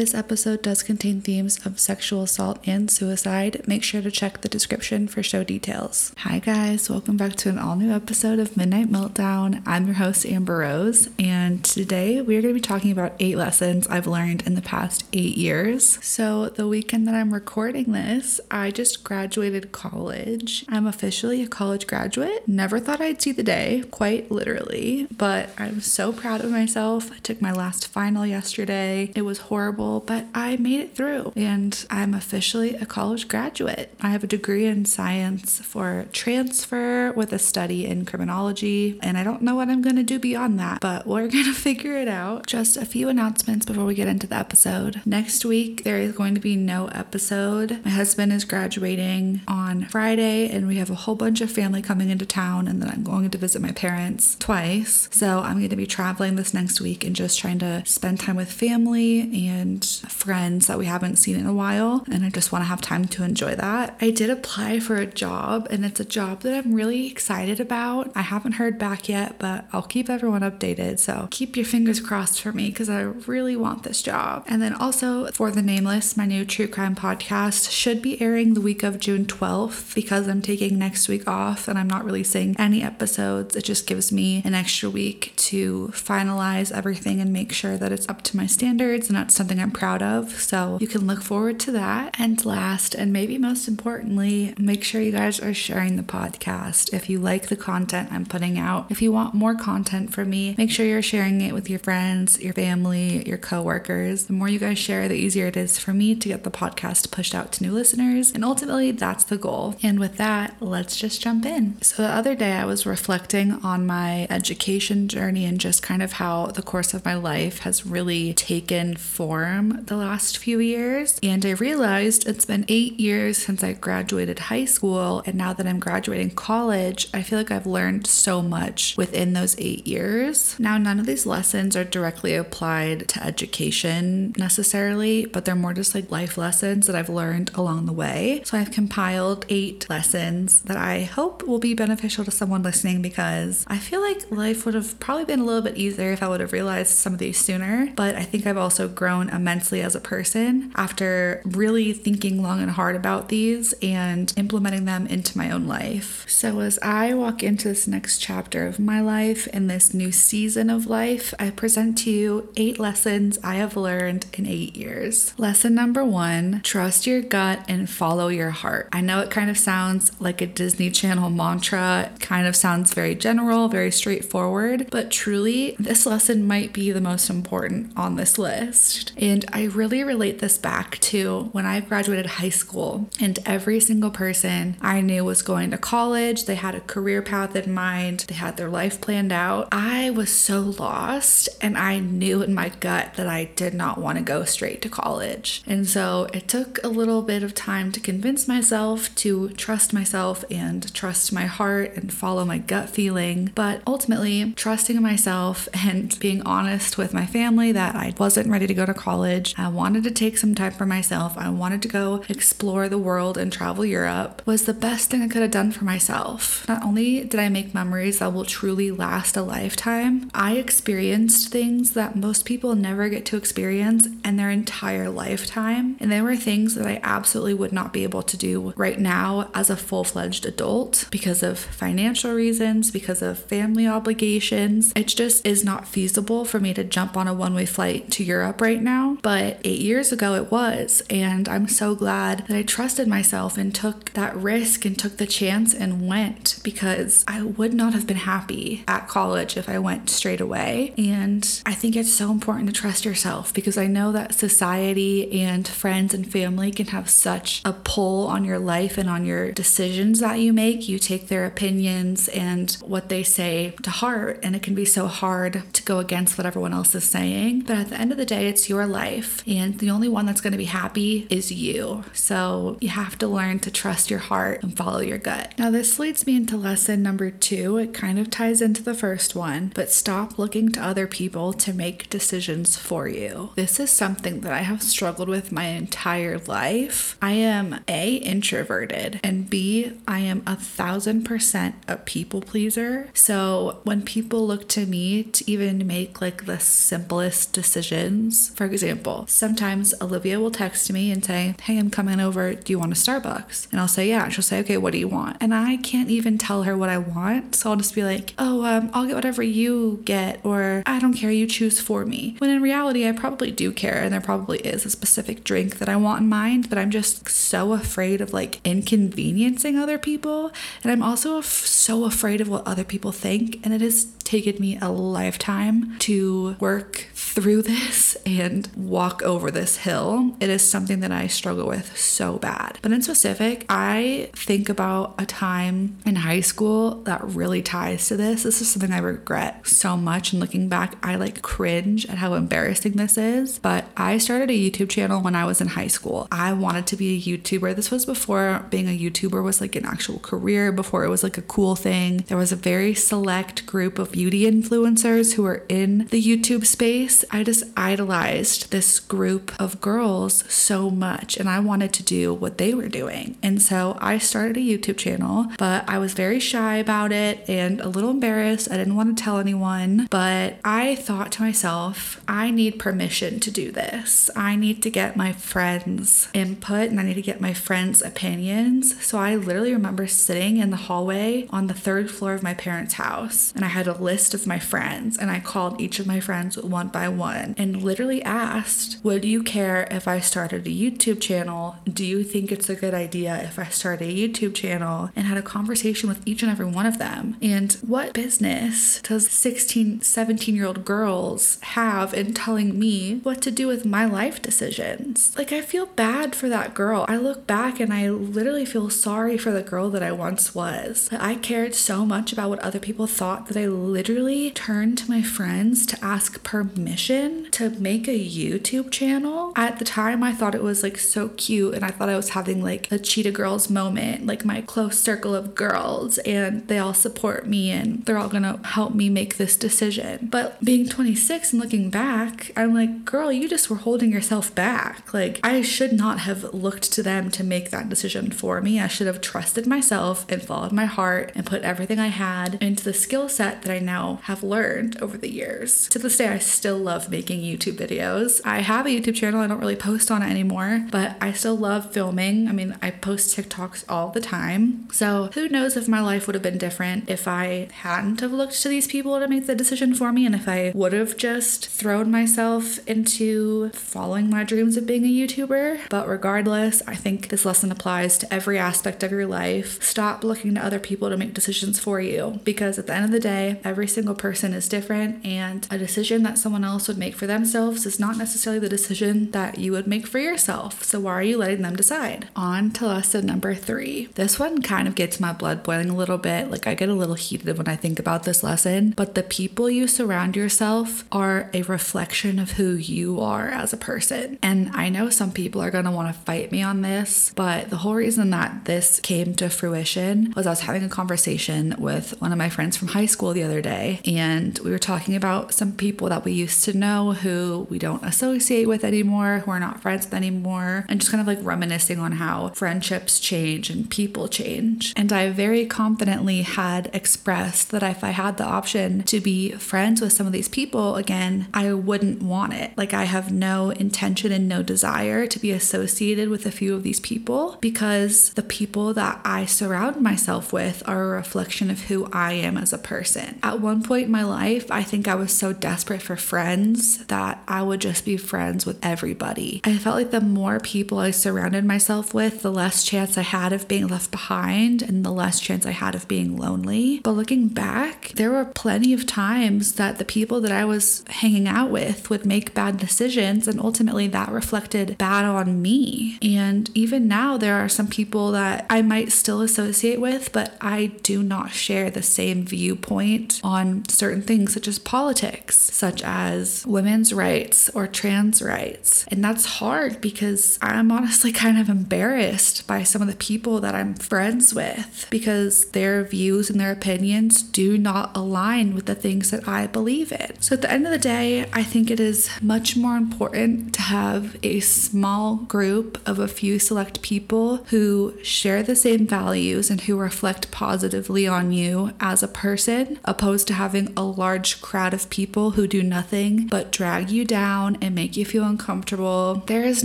This episode does contain themes of sexual assault and suicide. Make sure to check the description for show details. Hi, guys. Welcome back to an all new episode of Midnight Meltdown. I'm your host, Amber Rose, and today we are going to be talking about eight lessons I've learned in the past eight years. So, the weekend that I'm recording this, I just graduated college. I'm officially a college graduate. Never thought I'd see the day, quite literally, but I'm so proud of myself. I took my last final yesterday. It was horrible, but I made it through, and I'm officially a college graduate. I have a degree in science for transfer with a study in criminology, and I don't know what I'm going to do beyond that, but we're going to figure it out. Just a few announcements before we get into the episode. Next week, there is going to be no episode. My husband is graduating on Friday, and we have a whole bunch of family coming into town, and then I'm going to visit my parents twice. So I'm going to be traveling this next week and just trying to spend time with family and friends that we haven't seen in a while. And I just want to have time to enjoy that. I did apply for a job, and it's a job that I'm really excited about. I haven't heard back yet, but I'll keep everyone updated. So keep your fingers crossed for me because I really want this job. And then also for The Nameless, my new true crime podcast should be airing the week of June 12th because I'm taking next week off and I'm not releasing any episodes. It just gives me an extra week to finalize everything and make sure that it's up to my standards and that's something I'm proud of. So you can look forward to that. And last, and maybe most importantly, make sure you guys are sharing the podcast. If you like the content I'm putting out, if you want more content from me, make sure you're sharing it with your friends, your family, your coworkers. The more you guys share, the easier it is for me to get the podcast pushed out to new listeners. And ultimately, that's the goal. And with that, let's just jump in. So the other day, I was reflecting on my education journey and just kind of how the course of my life has really taken form the last few years. And I realized it's been eight years since I graduated high school. And now that I'm graduating college, I feel like I've learned so much within those eight years. Now, none of these lessons are directly applied to education necessarily, but they're more just like life lessons that I've learned along the way. So I've compiled eight lessons that I hope will be beneficial to someone listening because I feel like life would have probably been a little bit easier if I would have realized some of these sooner. But I think I've also grown immensely as a person after really thinking long and hard about these and implementing them into my own life. So as I walk into this next chapter of my life and this new season of life, I present to you eight lessons I have learned in eight years. Lesson number one trust your gut and follow your heart. I know it kind of sounds like a Disney Channel mantra, it kind of sounds very general, very straightforward, but truly, this lesson might be the most important on this list. And I really relate this back to when I graduated high school, and every single person I knew was going to college, they had a career path in mind, they had their life planned out. I was so lost, and I knew in my gut that I did not want to go straight to college. And so it took a little bit of time to convince myself to trust myself and trust my heart and follow my gut feeling. But ultimately, trusting myself and being honest with my family that I wasn't ready to go to college, I wanted to take some time for myself, I wanted to go explore the world and travel Europe was the best thing I could have done for myself. Not only did I make memories that will truly last a lifetime, I experienced things that most people never get to experience in their entire lifetime. And there were things that I absolutely would not be able to do right now as a full fledged adult because of financial reasons, because of family obligations. It just is not feasible for me to jump on a one way flight to Europe right now. But eight years ago, it was. And I'm so glad that I trusted myself and took that risk and took the chance and went because I would not have been happy at college if I went straight away. And I think it's so important to trust yourself because I know that society and friends and family can have such a pull on your life and on your decisions that you make. You take their opinions and what they say to heart, and it can be so hard to go against what everyone else is saying. But at the end of the day, it's your life, and the only one that's going to be happy is you. So you have to learn to trust your heart and follow your gut. Now, this leads me into lesson number two. It kind of ties into the first one, but stop looking to other people to make decisions for you. This is something that I have struggled with my entire life. I am A, introverted, and B, I am a thousand percent a people pleaser. So when people look to me to even make like the simplest decisions, for example, example, sometimes Olivia will text me and say, Hey, I'm coming over. Do you want a Starbucks? And I'll say, Yeah. She'll say, Okay, what do you want? And I can't even tell her what I want. So I'll just be like, Oh, um, I'll get whatever you get, or I don't care, you choose for me. When in reality, I probably do care, and there probably is a specific drink that I want in mind, but I'm just so afraid of like inconveniencing other people. And I'm also af- so afraid of what other people think. And it has taken me a lifetime to work through this and walk over this hill. It is something that I struggle with so bad. But in specific, I think about a time in high school that really ties to this. This is something I regret so much. And looking back, I like cringe at how embarrassing this is. But I started a YouTube channel when I was in high school. I wanted to be a YouTuber. This was before being a YouTuber was like an actual career, before it was like a cool thing. There was a very select group of beauty influencers who were in the YouTube space. I just idolized this group of girls so much and I wanted to do what they were doing. And so I started a YouTube channel, but I was very shy about it and a little embarrassed. I didn't want to tell anyone, but I thought to myself, I need permission to do this. I need to get my friends' input and I need to get my friends' opinions. So I literally remember sitting in the hallway on the third floor of my parents' house and I had a list of my friends and I called each of my friends one by one and literally asked, Would you care if I started a YouTube channel? Do you think it's a good idea if I start a YouTube channel? And had a conversation with each and every one of them. And what business does 16, 17 year old girls have in telling me what to do with my life decisions? Like, I feel bad for that girl. I look back and I literally feel sorry for the girl that I once was. I cared so much about what other people thought that I literally turned to my friends to ask permission to make a YouTube channel. At the time, I thought it was like so cute and I thought I was having like a Cheetah Girls moment, like my close circle of girls, and they all support me and they're all gonna help me make this decision. But being 26 and looking back, I'm like, girl, you just were holding yourself back. Like, I should not have looked to them to make that decision for me. I should have trusted myself and followed my heart and put everything I had into the skill set that I now have learned over the years. To this day, I still love making YouTube videos. I have a YouTube channel, I don't really post on it anymore, but I still love filming. I mean, I post TikToks all the time. So who knows if my life would have been different if I hadn't have looked to these people to make the decision for me and if I would have just thrown myself into following my dreams of being a YouTuber. But regardless, I think this lesson applies to every aspect of your life. Stop looking to other people to make decisions for you because at the end of the day, every single person is different and a decision that someone else would make for themselves is not necessarily the decision that you would make for yourself. So why are you letting them decide? On to lesson number three. This one kind of gets my blood boiling a little bit. Like I get a little heated when I think about this lesson, but the people you surround yourself are a reflection of who you are as a person. And I know some people are going to want to fight me on this, but the whole reason that this came to fruition was I was having a conversation with one of my friends from high school the other day, and we were talking about some people that we used to know who we don't associate with anymore, who are not friends with anymore, and just kind of like reminiscing on how friendships change and people change. And I very confidently had expressed that if I had the option to be friends with some of these people again, I wouldn't want it. Like I have no intention and no desire to be associated with a few of these people because the people that I surround myself with are a reflection of who I am as a person. At one point in my life, I think I was so desperate for friends that I would just be friends with everybody. I felt like the more people I surrounded myself with, the less chance I had of being left behind and the less chance I had of being lonely. But looking back, there were plenty of times that the people that I was hanging out with would make bad decisions, and ultimately that reflected bad on me. And even now, there are some people that I might still associate with, but I do not share the same viewpoint on certain things, such as politics, such as women's rights or trans rights. And that's hard because I'm honestly kind of embarrassed by some of the people that I'm friends with because their views and their opinions do not align with the things that I believe in. So at the end of the day, I think it is much more important to have a small group of a few select people who share the same values and who reflect positively on you as a person, opposed to having a large crowd of people who do nothing but drag you down and make you feel uncomfortable. There is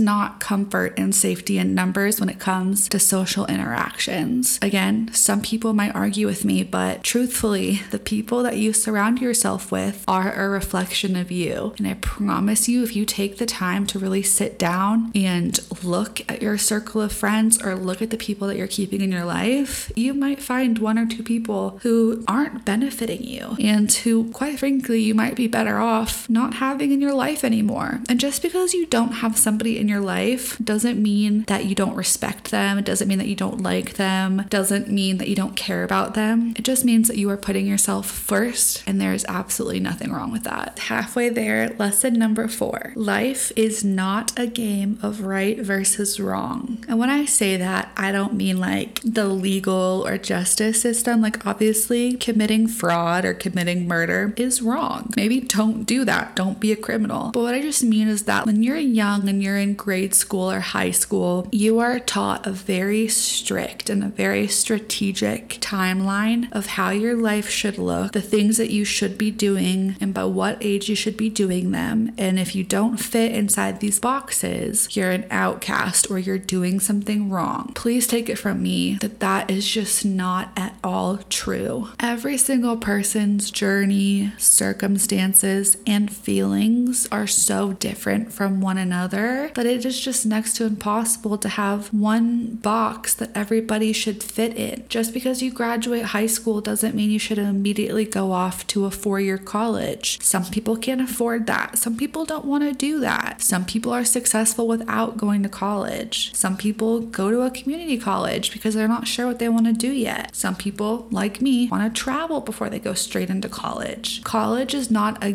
not comfort and safety in numbers when it comes to social interactions. Again, some people might argue with me, but truthfully, the people that you surround yourself with are a reflection of you. And I promise you, if you take the time to really sit down and look at your circle of friends or look at the people that you're keeping in your life, you might find one or two people who aren't benefiting you and who, quite frankly, you might be better off not having in your life anymore. And just because you don't have somebody in your life doesn't mean that you don't respect them. It doesn't mean that you don't like them. It doesn't mean that you don't care about them. It just means that you are putting yourself first, and there is absolutely nothing wrong with that. Halfway there, lesson number four life is not a game of right versus wrong. And when I say that, I don't mean like the legal or justice system. Like, obviously, committing fraud or committing murder is wrong. Maybe don't do that. Don't be a criminal. But what I just mean is that when you're young and you're in grade school or high school, you are taught a very strict and a very strategic timeline of how your life should look, the things that you should be doing, and by what age you should be doing them. And if you don't fit inside these boxes, you're an outcast or you're doing something wrong. Please take it from me that that is just not at all true. Every single person's journey, circumstances, and feelings are so different from one another that it is just next to impossible to have one box that everybody should fit in. Just because you graduate high school doesn't mean you should immediately go off to a four year college. Some people can't afford that. Some people don't want to do that. Some people are successful without going to college. Some people go to a community college because they're not sure what they want to do yet. Some people, like me, want to travel before they go straight into college. College is not a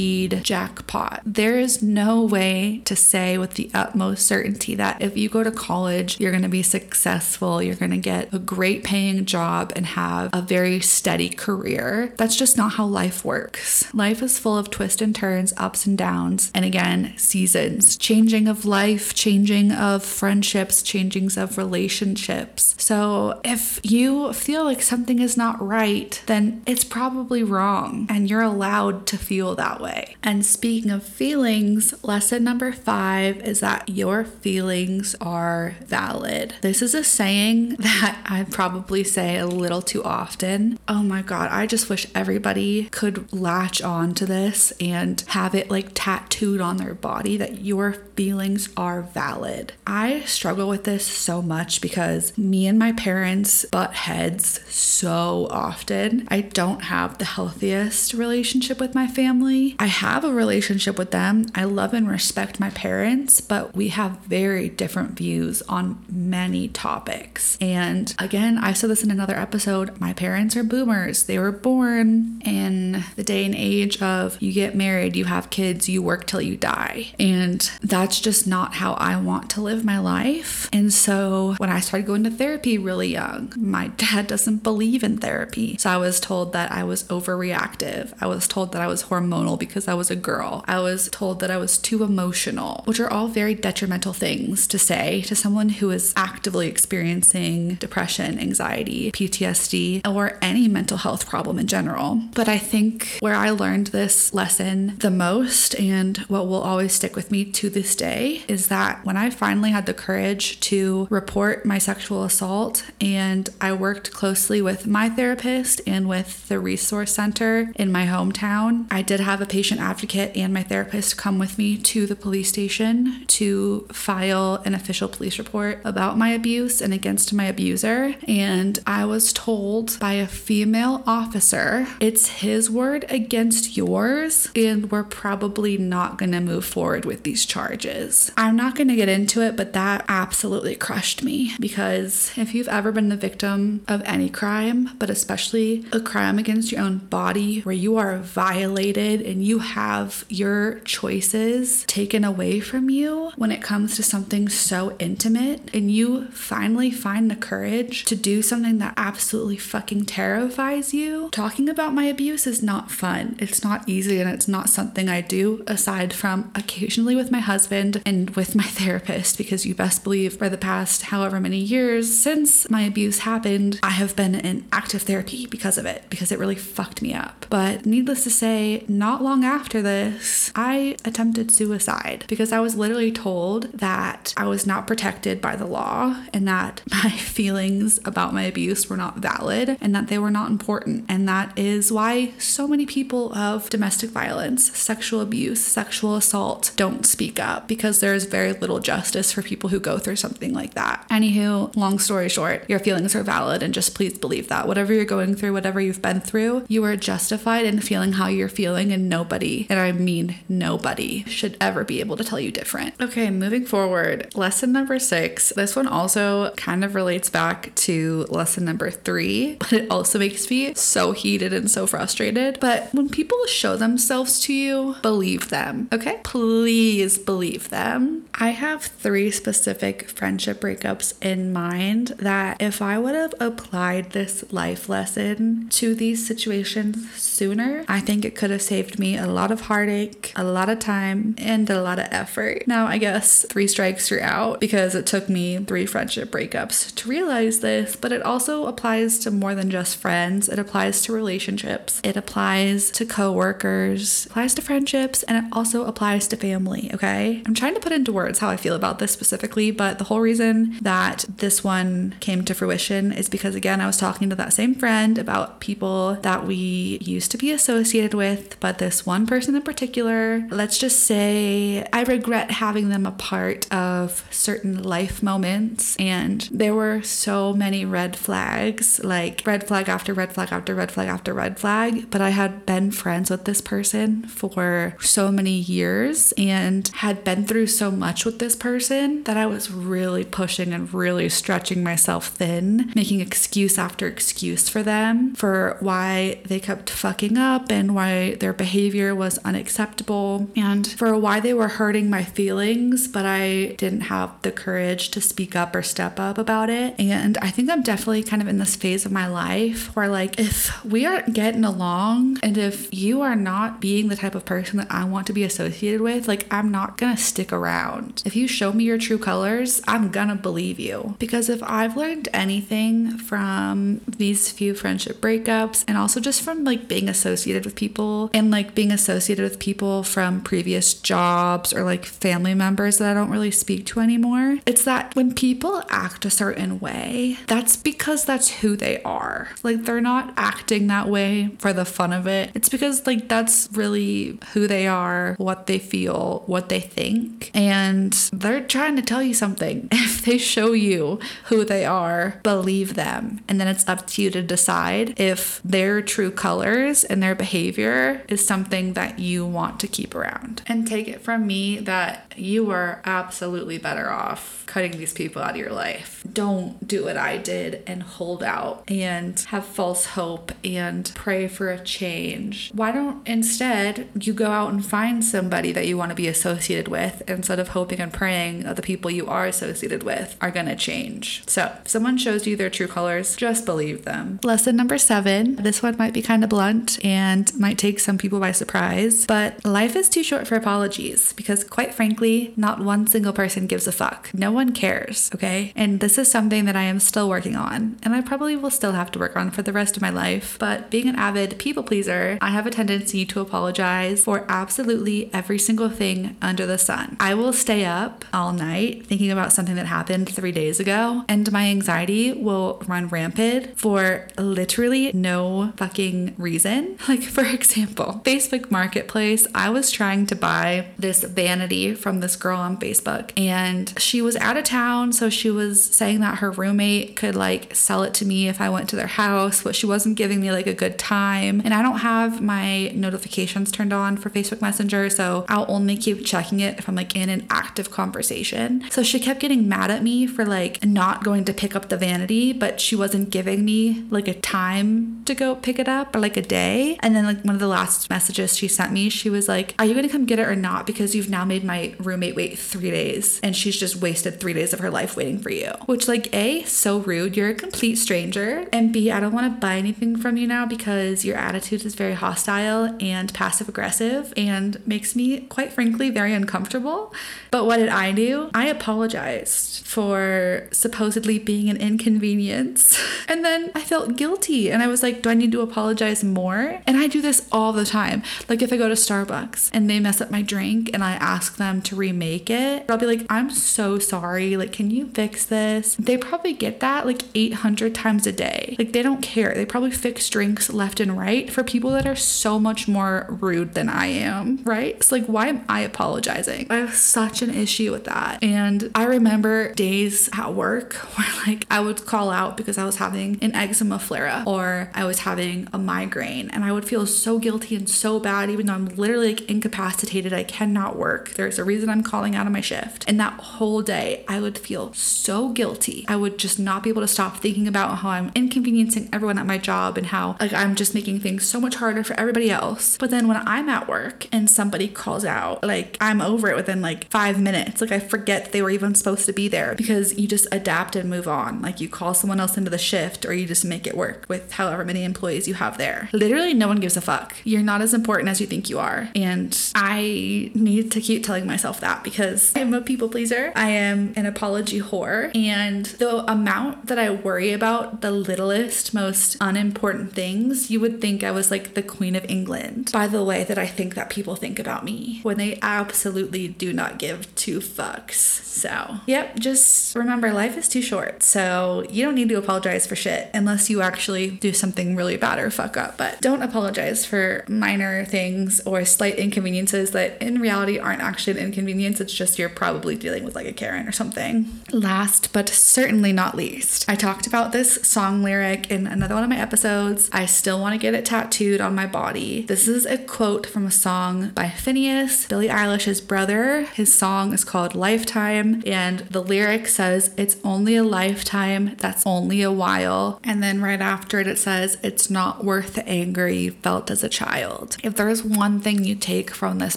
guaranteed jackpot. There is no way to say with the utmost certainty that if you go to college, you're going to be successful, you're going to get a great paying job and have a very steady career. That's just not how life works. Life is full of twists and turns, ups and downs, and again, seasons, changing of life, changing of friendships, changings of relationships. So if you feel like something is not right, then it's probably wrong, and you're allowed to feel that way. And speaking of feelings, lesson number five is that your feelings are valid. This is a saying that I probably say a little too often. Oh my God, I just wish everybody could latch on to this and have it like tattooed on their body that your feelings are valid. I struggle with this so much because me and my parents butt heads so often. I don't have the healthiest relationship with my family. I have a relationship with them. I love and respect my parents, but we have very different views on many topics. And again, I said this in another episode my parents are boomers. They were born in the day and age of you get married, you have kids, you work till you die. And that's just not how I want to live my life. And so when I started going to therapy really young, my dad doesn't believe in therapy. So I was told that I was overreactive. I was told that I was hormonal because I was a girl. I was told that I was too emotional, which are all very detrimental things to say to someone who is actively experiencing depression, anxiety, PTSD, or any mental health problem in general. But I think where I learned this lesson the most and what will always stick with me to this day is that when I finally had the courage to report my sexual assault and I worked closely with my therapist and with the resource center in my hometown, I did have a patient advocate and my therapist come with me to the police station to file an official police report about my abuse and against my abuser. And I was told by a female officer, it's his word against yours, and we're probably not going to move forward with these charges. I'm not going to get into it, but that absolutely crushed me because if you've ever been the victim of any crime, but especially a crime against your own body where you are violated and you have your choices taken away from you when it comes to something so intimate, and you finally find the courage to do something that absolutely fucking terrifies you. Talking about my abuse is not fun. It's not easy and it's not something I do aside from occasionally with my husband and with my therapist because you best believe for the past however many years since my abuse happened, I have been in active therapy because of it because it really fucked me up. But needless to say, not long after this, I attempted suicide because I was literally told that I was not protected by the law and that my feelings about my abuse were not valid and that they were not important. And that is why so many people of domestic violence, sexual abuse, sexual assault don't speak up because there's very little justice for people who go through something like that. Anywho, long story short, your feelings are valid and just please believe that. Whatever you're going through, whatever you've been through, you are justified in feeling how you're feeling, and nobody, and I mean nobody, should ever be able to tell you different. Okay, moving forward, lesson number six. This one also kind of relates back to lesson number three, but it also makes me so heated and so frustrated. But when people show themselves to you, believe them, okay? Please believe them. I have three specific friendship breakups in mind that if I would have applied this life lesson to these situations sooner, I think it could have saved me a lot of heartache, a lot of time, and a lot of effort. Now, I guess three strikes you're out because it took me three friendship breakups to realize this, but it also applies to more than just friends. It applies to relationships, it applies to coworkers, applies to friendships, and it also applies to family, okay? I'm trying to put into words how I feel about this specifically, but the whole reason that this one came to fruition is because, again, I was talking to that same friend about people that we used to be associated with, but this one person in particular, let's just say I regret having them a part of certain life moments. And there were so many red flags, like red flag after red flag after red flag after red flag. But I had been friends with this person for so many years and had been through so much with this person that I was really pushing and really stretching myself thin, making excuse after excuse for them for why they kept fucking up and why their behavior was unacceptable and for why they were hurting my feelings, but I didn't have the courage to speak up or step up about it. And I think I'm definitely kind of in this phase of my life where, like, if we aren't getting along and if you are not being the type of person that I want to be associated with, like, I'm not gonna stick around. If you show me your true colors, I'm gonna believe you. Because if I've learned anything from these few friendship breakups and also just from like being associated with people and like being associated with people from previous jobs or like family members that I don't really speak to anymore, it's that when people act a certain way, that's because that's who they are. Like they're not acting that way for the fun of it. It's because like that's really who they are, what they feel, what they think. And they're trying to tell you something. If they show you who they are, believe them. And then it's up to you to decide if their true colors and their behavior is something that you want to keep around. And take it from me that you are absolutely better off cutting these people out of your life. Don't do what I did and hold out and have false hope and pray for a change. Why don't instead you go out and find somebody that you want to be associated with instead of hoping and praying that the people you are associated with are going to change? So, if someone shows you their true colors, just believe them. Lesson number seven this one might be kind of blunt and might take some people by surprise, but life is too short for apologies because, quite frankly, not one single person gives a fuck. No one cares, okay? And this is something that I am still working on, and I probably will still have to work on for the rest of my life. But being an avid people pleaser, I have a tendency to apologize for absolutely every single thing under the sun. I will stay up all night thinking about something that happened three days ago, and my anxiety will run rampant for literally no fucking reason. Like, for example, Facebook Marketplace, I was trying to buy this vanity from this girl on Facebook, and she was out of town, so she was saying that her roommate could like sell it to me if I went to their house, but she wasn't giving me like a good time. And I don't have my notifications turned on for Facebook Messenger, so I'll only keep checking it if I'm like in an active conversation. So she kept getting mad at me for like not going to pick up the vanity, but she wasn't giving me like a time to go pick it up or like a day. And then like one of the last messages she sent me, she was like, Are you gonna come get it or not? Because you've now made my roommate wait three days and she's just wasted three days of her life waiting for you. Which like A, so rude. You're a complete stranger. And B, I don't want to buy anything from you now because your attitude is very hostile and passive aggressive and makes me quite frankly very uncomfortable. But what did I do? I apologized. for supposedly being an inconvenience. And then I felt guilty and I was like, do I need to apologize more? And I do this all the time. Like if I go to Starbucks and they mess up my drink and I ask them to remake it, I'll be like, I'm so sorry. Like, can you fix this? They probably get that like 800 times a day. Like they don't care. They probably fix drinks left and right for people that are so much more rude than I am, right? It's like, why am I apologizing? I have such an issue with that. And I remember days at work where like I would call out because I was having an eczema flare up or I was having a migraine and I would feel so guilty and so bad, even though I'm literally like incapacitated. I cannot work. There's a reason I'm calling out of my shift. And that whole day, I would feel so guilty. I would just not be able to stop thinking about how I'm inconveniencing everyone at my job and how like I'm just making things so much harder for everybody else. But then when I'm at work and somebody calls out, like I'm over it within like five minutes. Like I forget they were even supposed to be there because you just adapt and move on. Like you call someone else into the shift or you just make it work with however many employees you have there. Literally, no one gives a fuck. You're not as important as you think you are. And I need to keep telling myself that because I'm a people pleaser. I am an apology whore. And the amount that I worry about the littlest, most unimportant things, you would think I was like the Queen of England by the way that I think that people think about me when they absolutely do not give two fucks. So, yep, just remember life is too short. So, you don't need to apologize for shit unless you actually do something really bad or fuck up. But don't apologize for minor things or slight inconveniences that in reality aren't actually an inconvenience. It's just you're probably dealing with like a Karen or something. Last but certainly not least, I talked about this song lyric in another one of my episodes. I still want to get it tattooed on my body. This is a quote from a song by Finneas, Billie Eilish's brother. His song is called Lifetime, and the lyric says, It's only a lifetime, that's only a while. And then right after it, it says, It's not worth the anger you felt as a child. If there's one thing you take from this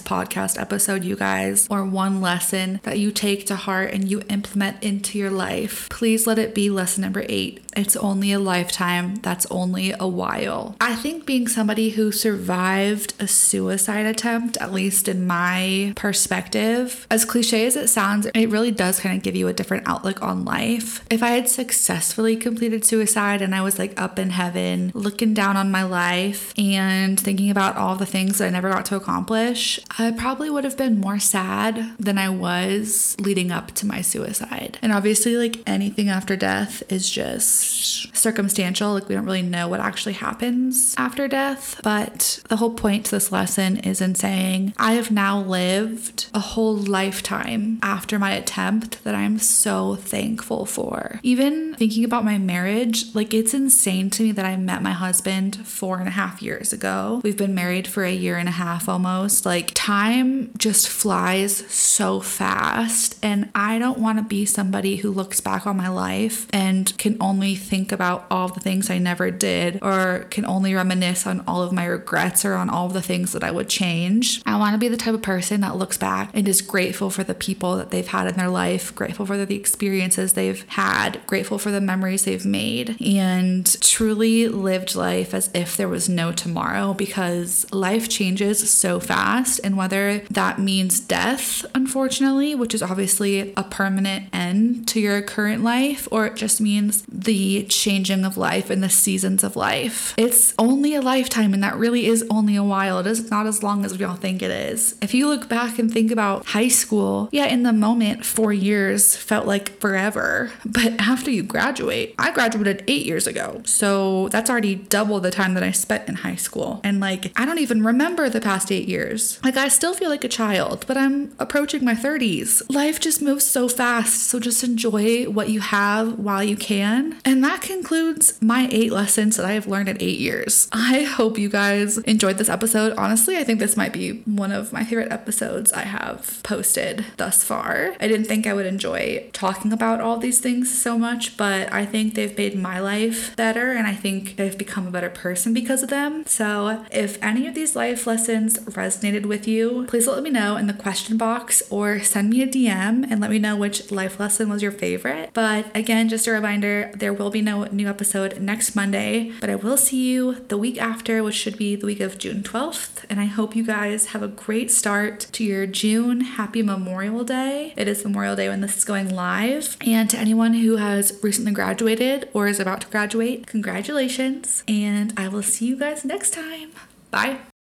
podcast episode, you guys, or one lesson that you take to heart and you implement into your life, please let it be lesson number eight. It's only a lifetime, that's only a while. I think being somebody who survived a suicide attempt, at least in my perspective, as cliche as it sounds, it really does kind of give you a different outlook on life. If I had successfully completed suicide and I was like up in heaven, looking down on my life and thinking about all the things that I never got to accomplish, I probably would have been more sad than I was leading up to my suicide. And obviously, like anything after death is just circumstantial. Like, we don't really know what actually happens after death. But the whole point to this lesson is in saying, I have now lived a whole lifetime after my attempt that I'm so thankful for. Even thinking about my marriage, like, it's insane to me that I met my husband four and a half years ago. We've been married for a year and a half almost. Like, time just flies so fast. And I don't want to be somebody who looks back on my life and can only think about all the things I never did or can only reminisce on all of my regrets or on all the things that I would change. I want to be the type of person that looks back and is grateful for the people that they've had in their life, grateful for the experiences they've had, grateful for the memories they've made, and truly lived life as if there was no tomorrow because life changes so fast. And whether that means death, unfortunately, which is obviously a permanent end to your current life, or it just means the changing of life and the seasons of life, it's only a lifetime, and that really is only a while. It is not as long as we all think it is. If you look back and think about high school, yeah, in the moment, four years felt like forever. But after you graduate, I graduated eight years ago. So that's already double the time that I spent in high school. And like, I don't even remember the past eight years. Like, I still feel like a child, but I'm approaching my 30s. Life just moves so fast. So just enjoy what you have while you can. And that concludes my eight lessons that I have learned in eight years. I hope you guys enjoyed this episode. Honestly, I think this might be one of my favorite episodes I have posted thus far. I didn't think I would enjoy talking about all these things so much, but I think they've made my life better and I think I've become a better person because of them. So, if any of these life lessons resonated with you, please let me know in the question box or send me a DM and let me know which life lesson was your favorite. But again, just a reminder there will be no new episode next Monday, but I will see you the week after, which should be the week of June 12th. And I hope you guys have a great start to your June. Happy Memorial Day. It is Memorial Day when this is going live. And to anyone who has recently graduated or is about to graduate, congratulations. And I will see you guys next time. Bye.